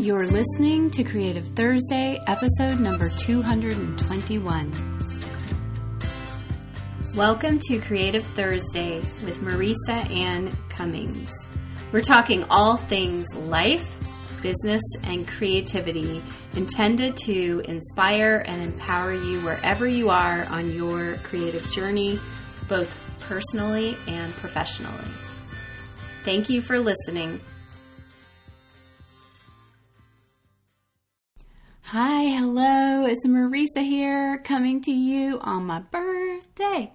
You're listening to Creative Thursday, episode number 221. Welcome to Creative Thursday with Marisa Ann Cummings. We're talking all things life, business, and creativity intended to inspire and empower you wherever you are on your creative journey, both personally and professionally. Thank you for listening. Hi, hello, it's Marisa here coming to you on my birthday.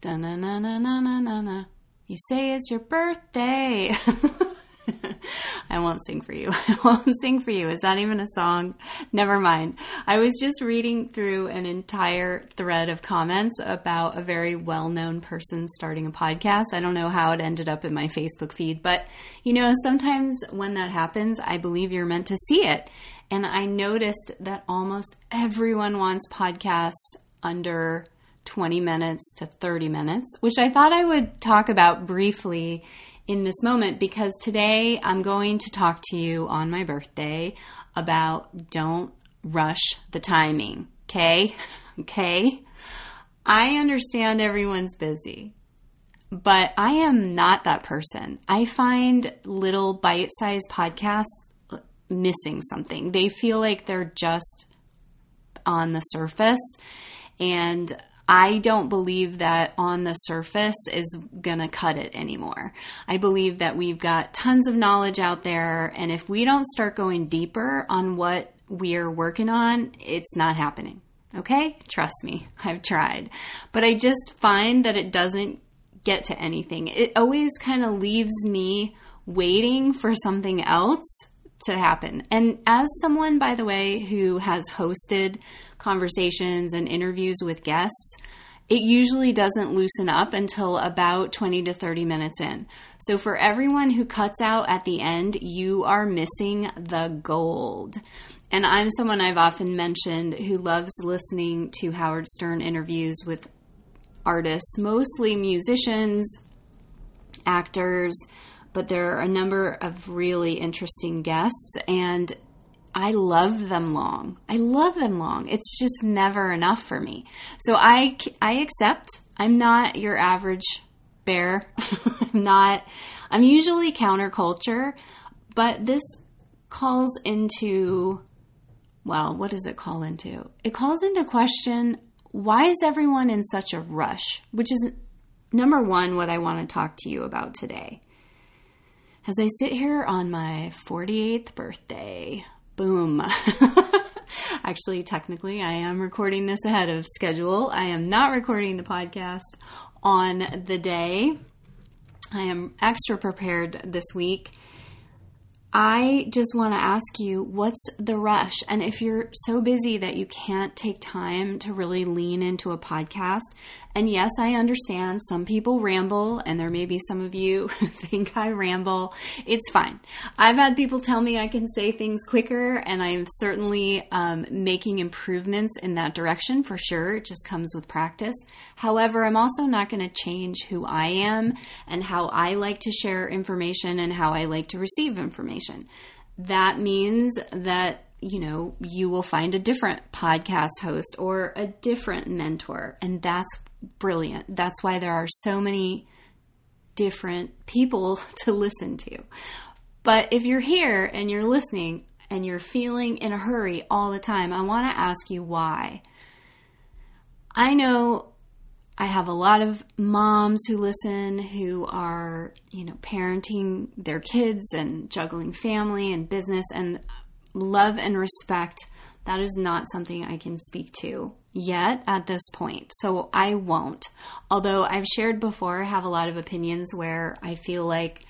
Da na na na na na na na. You say it's your birthday. I won't sing for you. I won't sing for you. Is that even a song? Never mind. I was just reading through an entire thread of comments about a very well known person starting a podcast. I don't know how it ended up in my Facebook feed, but you know, sometimes when that happens, I believe you're meant to see it. And I noticed that almost everyone wants podcasts under 20 minutes to 30 minutes, which I thought I would talk about briefly in this moment because today I'm going to talk to you on my birthday about don't rush the timing. Okay? Okay? I understand everyone's busy, but I am not that person. I find little bite sized podcasts missing something. They feel like they're just on the surface. And I don't believe that on the surface is going to cut it anymore. I believe that we've got tons of knowledge out there, and if we don't start going deeper on what we're working on, it's not happening. Okay? Trust me, I've tried. But I just find that it doesn't get to anything. It always kind of leaves me waiting for something else to happen. And as someone, by the way, who has hosted conversations and interviews with guests, it usually doesn't loosen up until about 20 to 30 minutes in. So, for everyone who cuts out at the end, you are missing the gold. And I'm someone I've often mentioned who loves listening to Howard Stern interviews with artists, mostly musicians, actors, but there are a number of really interesting guests. And I love them long. I love them long. It's just never enough for me. So I I accept. I'm not your average bear. I'm not I'm usually counterculture, but this calls into well, what does it call into? It calls into question why is everyone in such a rush? Which is number 1 what I want to talk to you about today. As I sit here on my 48th birthday, Boom. Actually, technically, I am recording this ahead of schedule. I am not recording the podcast on the day. I am extra prepared this week I just want to ask you what's the rush? And if you're so busy that you can't take time to really lean into a podcast, and yes, I understand some people ramble, and there may be some of you who think I ramble. It's fine. I've had people tell me I can say things quicker, and I'm certainly um, making improvements in that direction for sure. It just comes with practice. However, I'm also not going to change who I am and how I like to share information and how I like to receive information information. That means that you know, you will find a different podcast host or a different mentor. And that's brilliant. That's why there are so many different people to listen to. But if you're here and you're listening and you're feeling in a hurry all the time, I want to ask you why. I know I have a lot of moms who listen who are, you know, parenting their kids and juggling family and business and love and respect. That is not something I can speak to yet at this point. So I won't. Although I've shared before, I have a lot of opinions where I feel like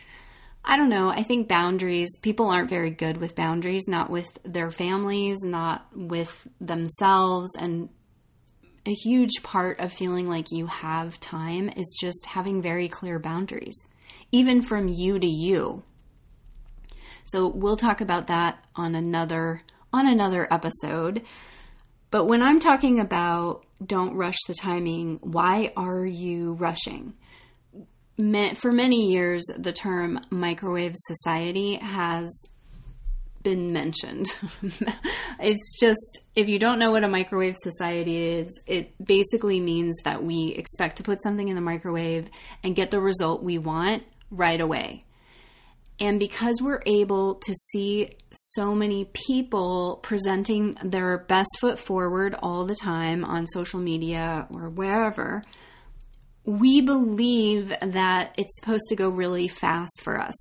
I don't know. I think boundaries, people aren't very good with boundaries, not with their families, not with themselves. And a huge part of feeling like you have time is just having very clear boundaries, even from you to you. So we'll talk about that on another on another episode. But when I'm talking about don't rush the timing, why are you rushing? For many years, the term microwave society has been mentioned. it's just, if you don't know what a microwave society is, it basically means that we expect to put something in the microwave and get the result we want right away. And because we're able to see so many people presenting their best foot forward all the time on social media or wherever, we believe that it's supposed to go really fast for us.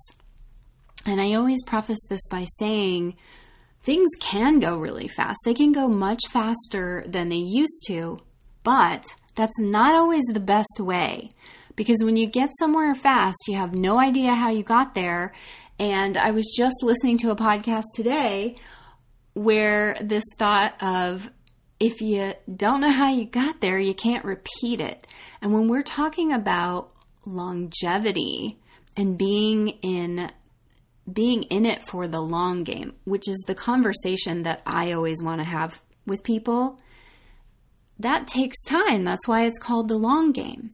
And I always preface this by saying things can go really fast. They can go much faster than they used to, but that's not always the best way. Because when you get somewhere fast, you have no idea how you got there. And I was just listening to a podcast today where this thought of if you don't know how you got there, you can't repeat it. And when we're talking about longevity and being in being in it for the long game, which is the conversation that I always want to have with people, that takes time. That's why it's called the long game.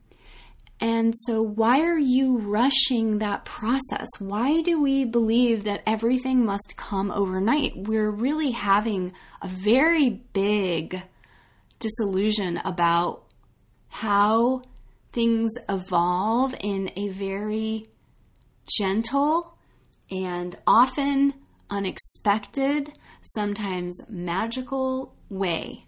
And so, why are you rushing that process? Why do we believe that everything must come overnight? We're really having a very big disillusion about how things evolve in a very gentle and often unexpected, sometimes magical way.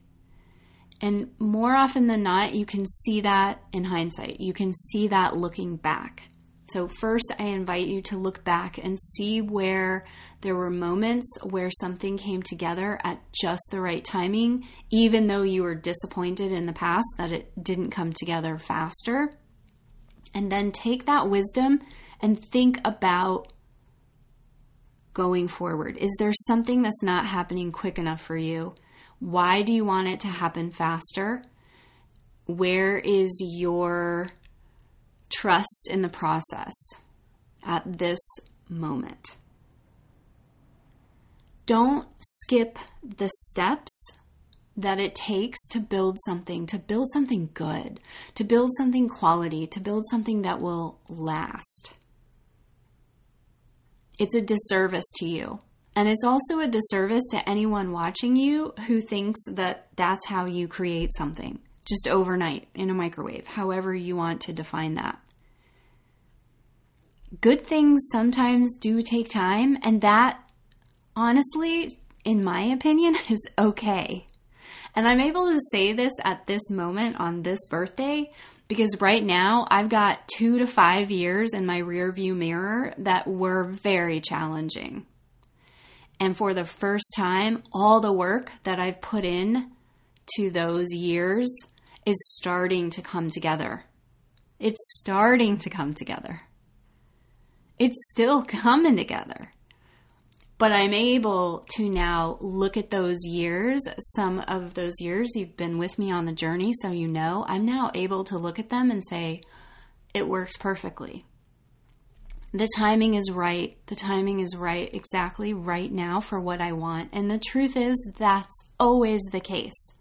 And more often than not, you can see that in hindsight. You can see that looking back. So, first, I invite you to look back and see where there were moments where something came together at just the right timing, even though you were disappointed in the past that it didn't come together faster. And then take that wisdom and think about going forward? Is there something that's not happening quick enough for you? Why do you want it to happen faster? Where is your trust in the process at this moment? Don't skip the steps that it takes to build something, to build something good, to build something quality, to build something that will last. It's a disservice to you. And it's also a disservice to anyone watching you who thinks that that's how you create something, just overnight in a microwave, however you want to define that. Good things sometimes do take time, and that, honestly, in my opinion, is okay. And I'm able to say this at this moment on this birthday because right now I've got two to five years in my rear view mirror that were very challenging. And for the first time, all the work that I've put in to those years is starting to come together. It's starting to come together. It's still coming together. But I'm able to now look at those years, some of those years you've been with me on the journey, so you know, I'm now able to look at them and say, it works perfectly. The timing is right. The timing is right exactly right now for what I want. And the truth is, that's always the case.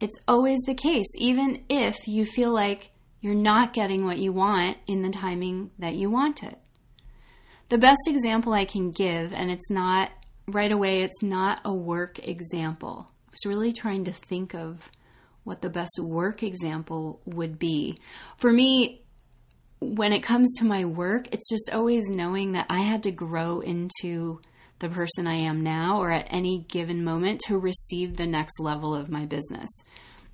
It's always the case, even if you feel like you're not getting what you want in the timing that you want it. The best example I can give, and it's not right away, it's not a work example. I was really trying to think of what the best work example would be. For me, when it comes to my work, it's just always knowing that I had to grow into the person I am now or at any given moment to receive the next level of my business.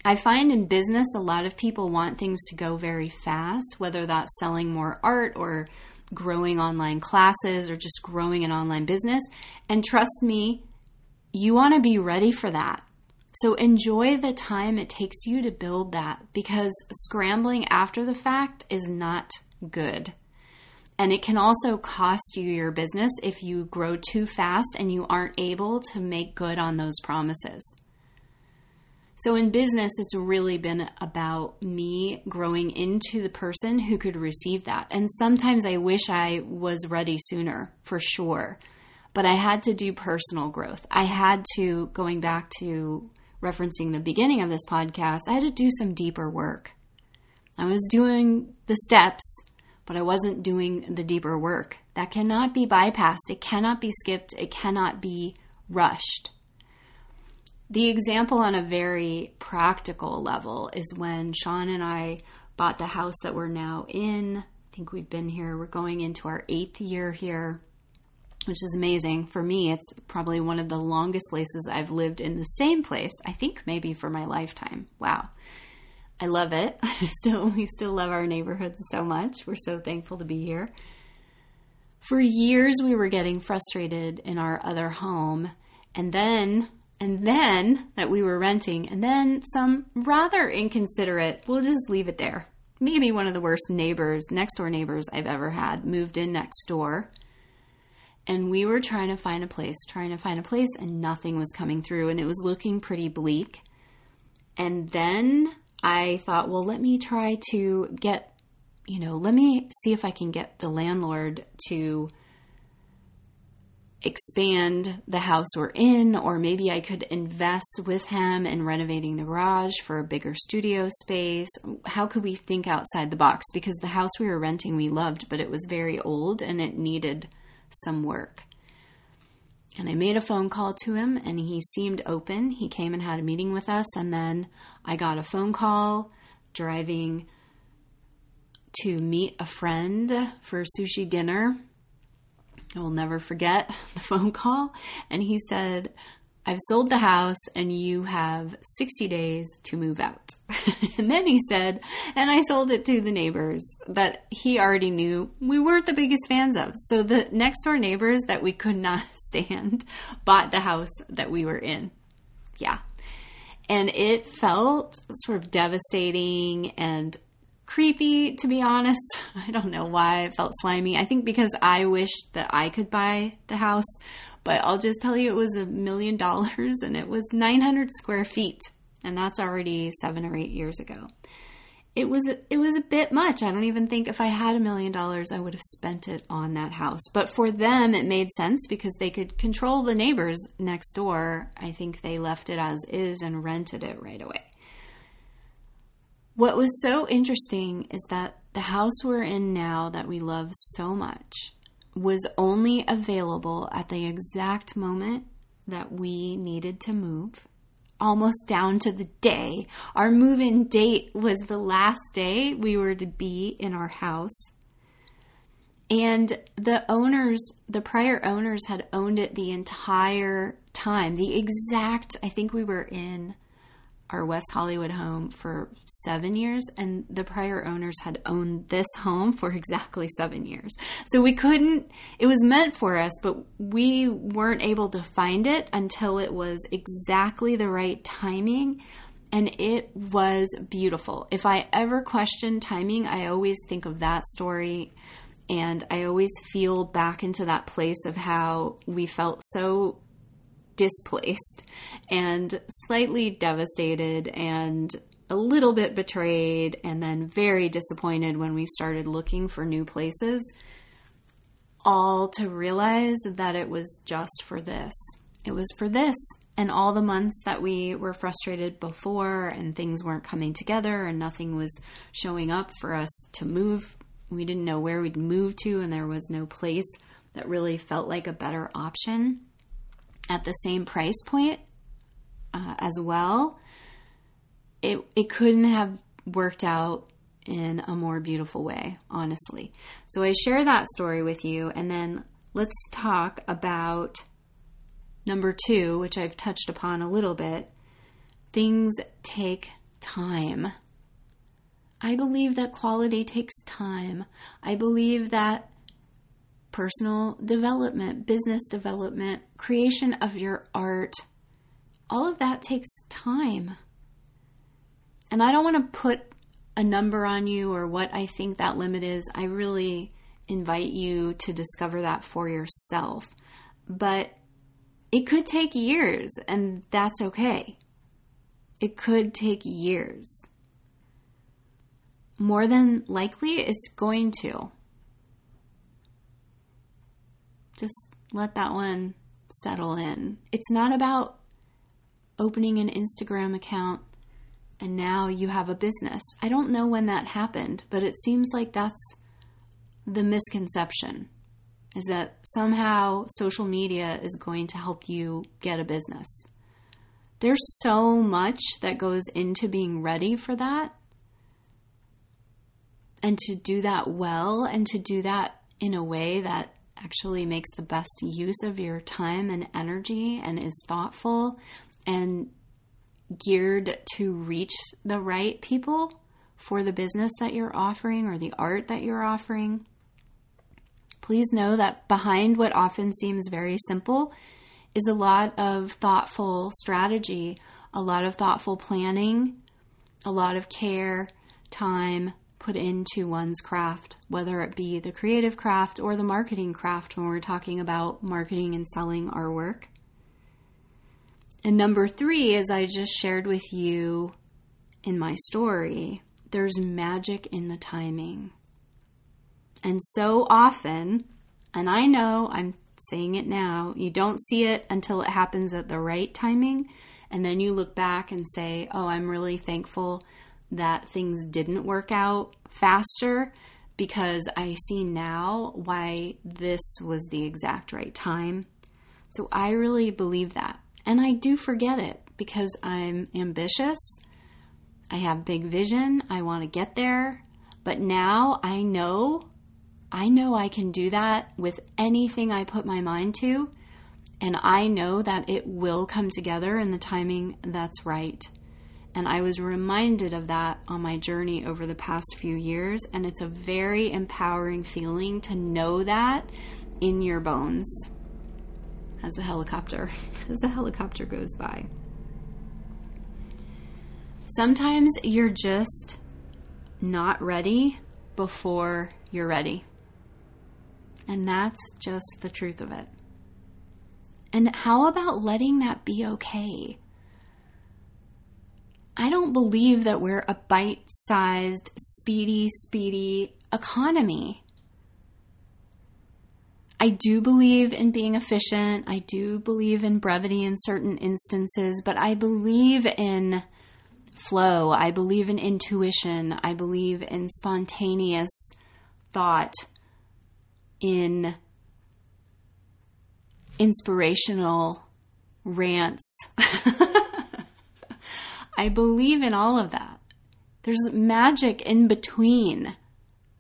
I find in business, a lot of people want things to go very fast, whether that's selling more art or growing online classes or just growing an online business. And trust me, you want to be ready for that. So enjoy the time it takes you to build that because scrambling after the fact is not good. And it can also cost you your business if you grow too fast and you aren't able to make good on those promises. So in business, it's really been about me growing into the person who could receive that. And sometimes I wish I was ready sooner, for sure. But I had to do personal growth. I had to, going back to referencing the beginning of this podcast, I had to do some deeper work. I was doing the steps, but I wasn't doing the deeper work that cannot be bypassed, it cannot be skipped, it cannot be rushed. The example on a very practical level is when Sean and I bought the house that we're now in. I think we've been here, we're going into our eighth year here, which is amazing. For me, it's probably one of the longest places I've lived in the same place, I think maybe for my lifetime. Wow. I love it. still we still love our neighborhood so much. We're so thankful to be here. For years we were getting frustrated in our other home and then and then that we were renting and then some rather inconsiderate, we'll just leave it there. Maybe one of the worst neighbors, next door neighbors I've ever had moved in next door. And we were trying to find a place, trying to find a place and nothing was coming through and it was looking pretty bleak. And then I thought, well, let me try to get, you know, let me see if I can get the landlord to expand the house we're in, or maybe I could invest with him in renovating the garage for a bigger studio space. How could we think outside the box? Because the house we were renting we loved, but it was very old and it needed some work. And I made a phone call to him and he seemed open. He came and had a meeting with us. And then I got a phone call driving to meet a friend for sushi dinner. I will never forget the phone call. And he said, I've sold the house and you have 60 days to move out. and then he said, and I sold it to the neighbors that he already knew we weren't the biggest fans of. So the next door neighbors that we could not stand bought the house that we were in. Yeah. And it felt sort of devastating and creepy, to be honest. I don't know why it felt slimy. I think because I wished that I could buy the house but I'll just tell you, it was a million dollars and it was 900 square feet. And that's already seven or eight years ago. It was it was a bit much. I don't even think if I had a million dollars I would have spent it on that house. But for them it made sense because they could control the neighbors next door. I think they left it as is and rented it right away. What was so interesting is that the house we're in now that we love so much was only available at the exact moment that we needed to move, almost down to the day. Our move in date was the last day we were to be in our house. And the owners, the prior owners, had owned it the entire time. The exact, I think we were in our West Hollywood home for seven years, and the prior owners had owned this home for exactly seven years. So we couldn't, it was meant for us, but we weren't able to find it until it was exactly the right timing. And it was beautiful. If I ever question timing, I always think of that story. And I always feel back into that place of how we felt so displaced and slightly devastated and a little bit betrayed and then very disappointed when we started looking for new places, all to realize that it was just for this. It was for this. And all the months that we were frustrated before and things weren't coming together and nothing was showing up for us to move, we didn't know where we'd move to, and there was no place that really felt like a better option at the same price point uh, as well, it it couldn't have worked out in a more beautiful way, honestly. So I share that story with you, and then let's talk about number two, which I've touched upon a little bit. Things take time. I believe that quality takes time. I believe that personal development, business development, creation of your art, all of that takes time. And I don't want to put a number on you or what I think that limit is. I really invite you to discover that for yourself. But it could take years, and that's okay. It could take years. More than likely, it's going to. Just let that one settle in. It's not about opening an Instagram account and now you have a business. I don't know when that happened, but it seems like that's the misconception. is that somehow social media is going to help you get a business. There's so much that goes into being ready for that. And to do that well and to do that in a way that actually makes the best use of your time and energy and is thoughtful and geared to reach the right people for the business that you're offering or the art that you're offering. Please know that behind what often seems very simple is a lot of thoughtful strategy, a lot of thoughtful planning, a lot of care, time put into one's craft, whether it be the creative craft or the marketing craft when we're talking about marketing and selling our work. And number three, as I just shared with you in my story, there's magic in the timing. And so often, and I know I'm saying it now, you don't see it until it happens at the right timing. And then you look back and say, oh, I'm really thankful that things didn't work out faster because I see now why this was the exact right time. So I really believe that. And I do forget it because I'm ambitious I have big vision. I want to get there. But now I know, I know I can do that with anything I put my mind to. And I know that it will come together in the timing that's right. And I was reminded of that on my journey over the past few years. And it's a very empowering feeling to know that in your bones as the helicopter as the helicopter goes by. Sometimes you're just not ready before you're ready. And that's just the truth of it. And how about letting that be okay? I don't believe that we're a bite sized, speedy, speedy economy. I do believe in being efficient. I do believe in brevity in certain instances, but I believe in flow. I believe in intuition. I believe in spontaneous thought, in inspirational rants. I believe in all of that. There's magic in between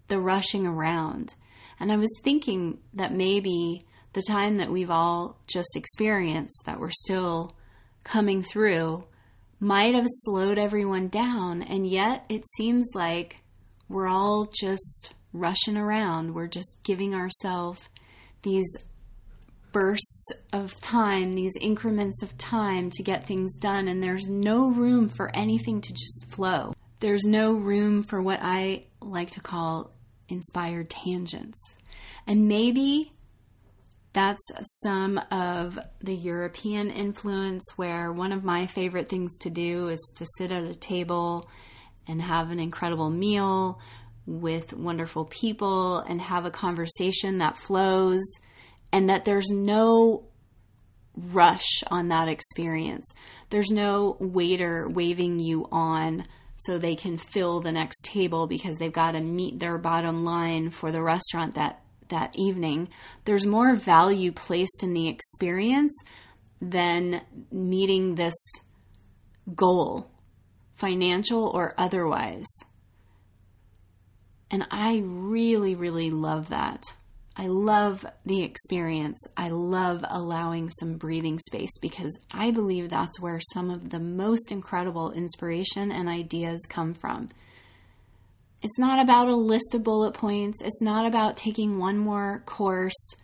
the rushing around. And I was thinking that maybe the time that we've all just experienced, that we're still coming through, might have slowed everyone down, and yet it seems like we're all just rushing around. We're just giving ourselves these bursts of time, these increments of time to get things done, and there's no room for anything to just flow. There's no room for what I like to call inspired tangents. And maybe that's some of the European influence where one of my favorite things to do is to sit at a table and have an incredible meal with wonderful people and have a conversation that flows and that there's no rush on that experience. There's no waiter waving you on so they can fill the next table because they've got to meet their bottom line for the restaurant that that evening, there's more value placed in the experience than meeting this goal, financial or otherwise. And I really, really love that. I love the experience. I love allowing some breathing space because I believe that's where some of the most incredible inspiration and ideas come from. It's not about a list of bullet points. It's not about taking one more course.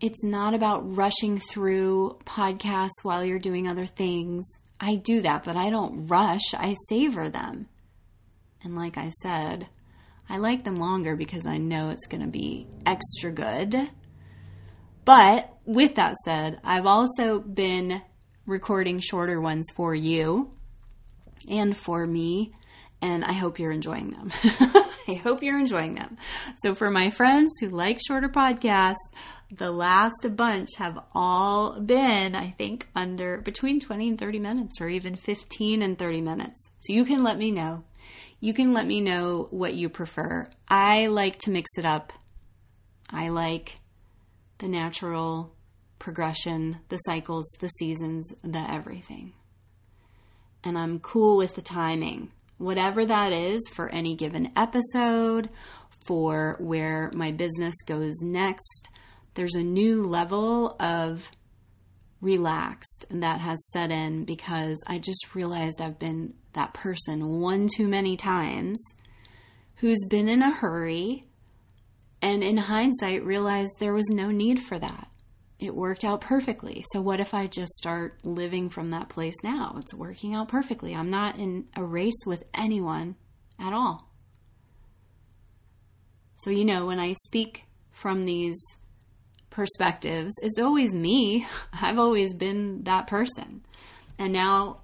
It's not about rushing through podcasts while you're doing other things. I do that, but I don't rush. I savor them. And like I said, I like them longer because I know it's going to be extra good. But with that said, I've also been recording shorter ones for you and for me and I hope you're enjoying them. I hope you're enjoying them. So, for my friends who like shorter podcasts, the last bunch have all been, I think, under between 20 and 30 minutes, or even 15 and 30 minutes. So, you can let me know. You can let me know what you prefer. I like to mix it up. I like the natural progression, the cycles, the seasons, the everything. And I'm cool with the timing, whatever that is for any given episode, for where my business goes next. There's a new level of relaxed and that has set in because I just realized I've been that person one too many times who's been in a hurry and in hindsight realized there was no need for that. It worked out perfectly. So, what if I just start living from that place now? It's working out perfectly. I'm not in a race with anyone at all. So, you know, when I speak from these perspectives, it's always me. I've always been that person. And now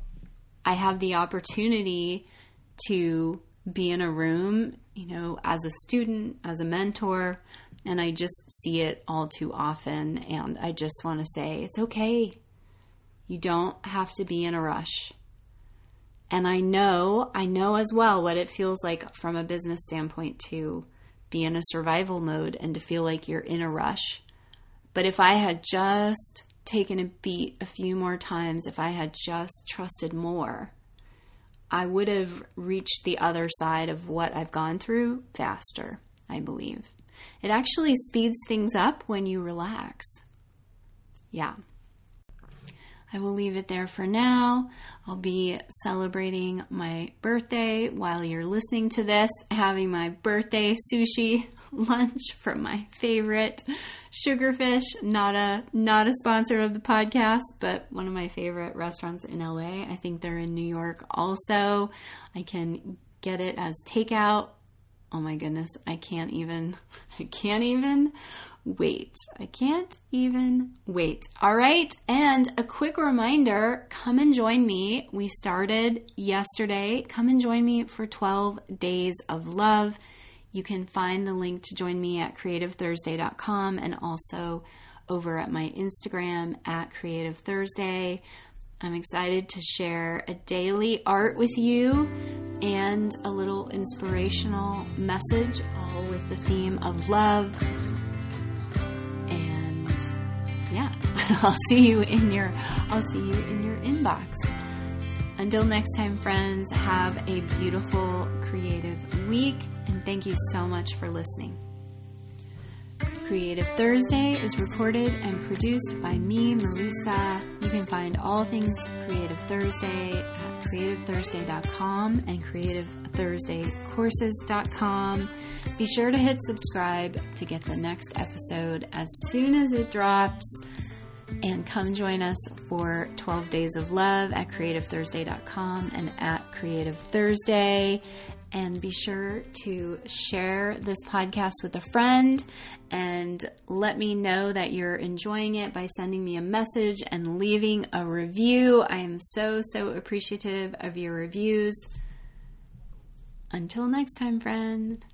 I have the opportunity to be in a room, you know, as a student, as a mentor, and I just see it all too often. And I just want to say, it's okay. You don't have to be in a rush. And I know, I know as well what it feels like from a business standpoint to be in a survival mode and to feel like you're in a rush. But if I had just taken a beat a few more times, if I had just trusted more, I would have reached the other side of what I've gone through faster, I believe. It actually speeds things up when you relax. Yeah. I will leave it there for now. I'll be celebrating my birthday while you're listening to this, having my birthday sushi lunch from my favorite sugarfish not a not a sponsor of the podcast but one of my favorite restaurants in LA I think they're in New York also I can get it as takeout oh my goodness I can't even I can't even wait. I can't even wait. All right. And a quick reminder come and join me. We started yesterday. Come and join me for 12 days of love. You can find the link to join me at creativethursday.com and also over at my Instagram at Creative Thursday. I'm excited to share a daily art with you and a little inspirational message, all with the theme of love And yeah, I'll see you in your I'll see you in your inbox. Until next time, friends, have a beautiful creative week and thank you so much for listening. Creative Thursday is recorded and produced by me, Marisa. You can find all things Creative Thursday at creativethursday.com and creativethursdaycourses.com. Be sure to hit subscribe to get the next episode as soon as it drops. And come join us for 12 Days of Love at creativethursday.com and at Creative Thursday. And be sure to share this podcast with a friend and let me know that you're enjoying it by sending me a message and leaving a review. I am so, so appreciative of your reviews. Until next time, friends.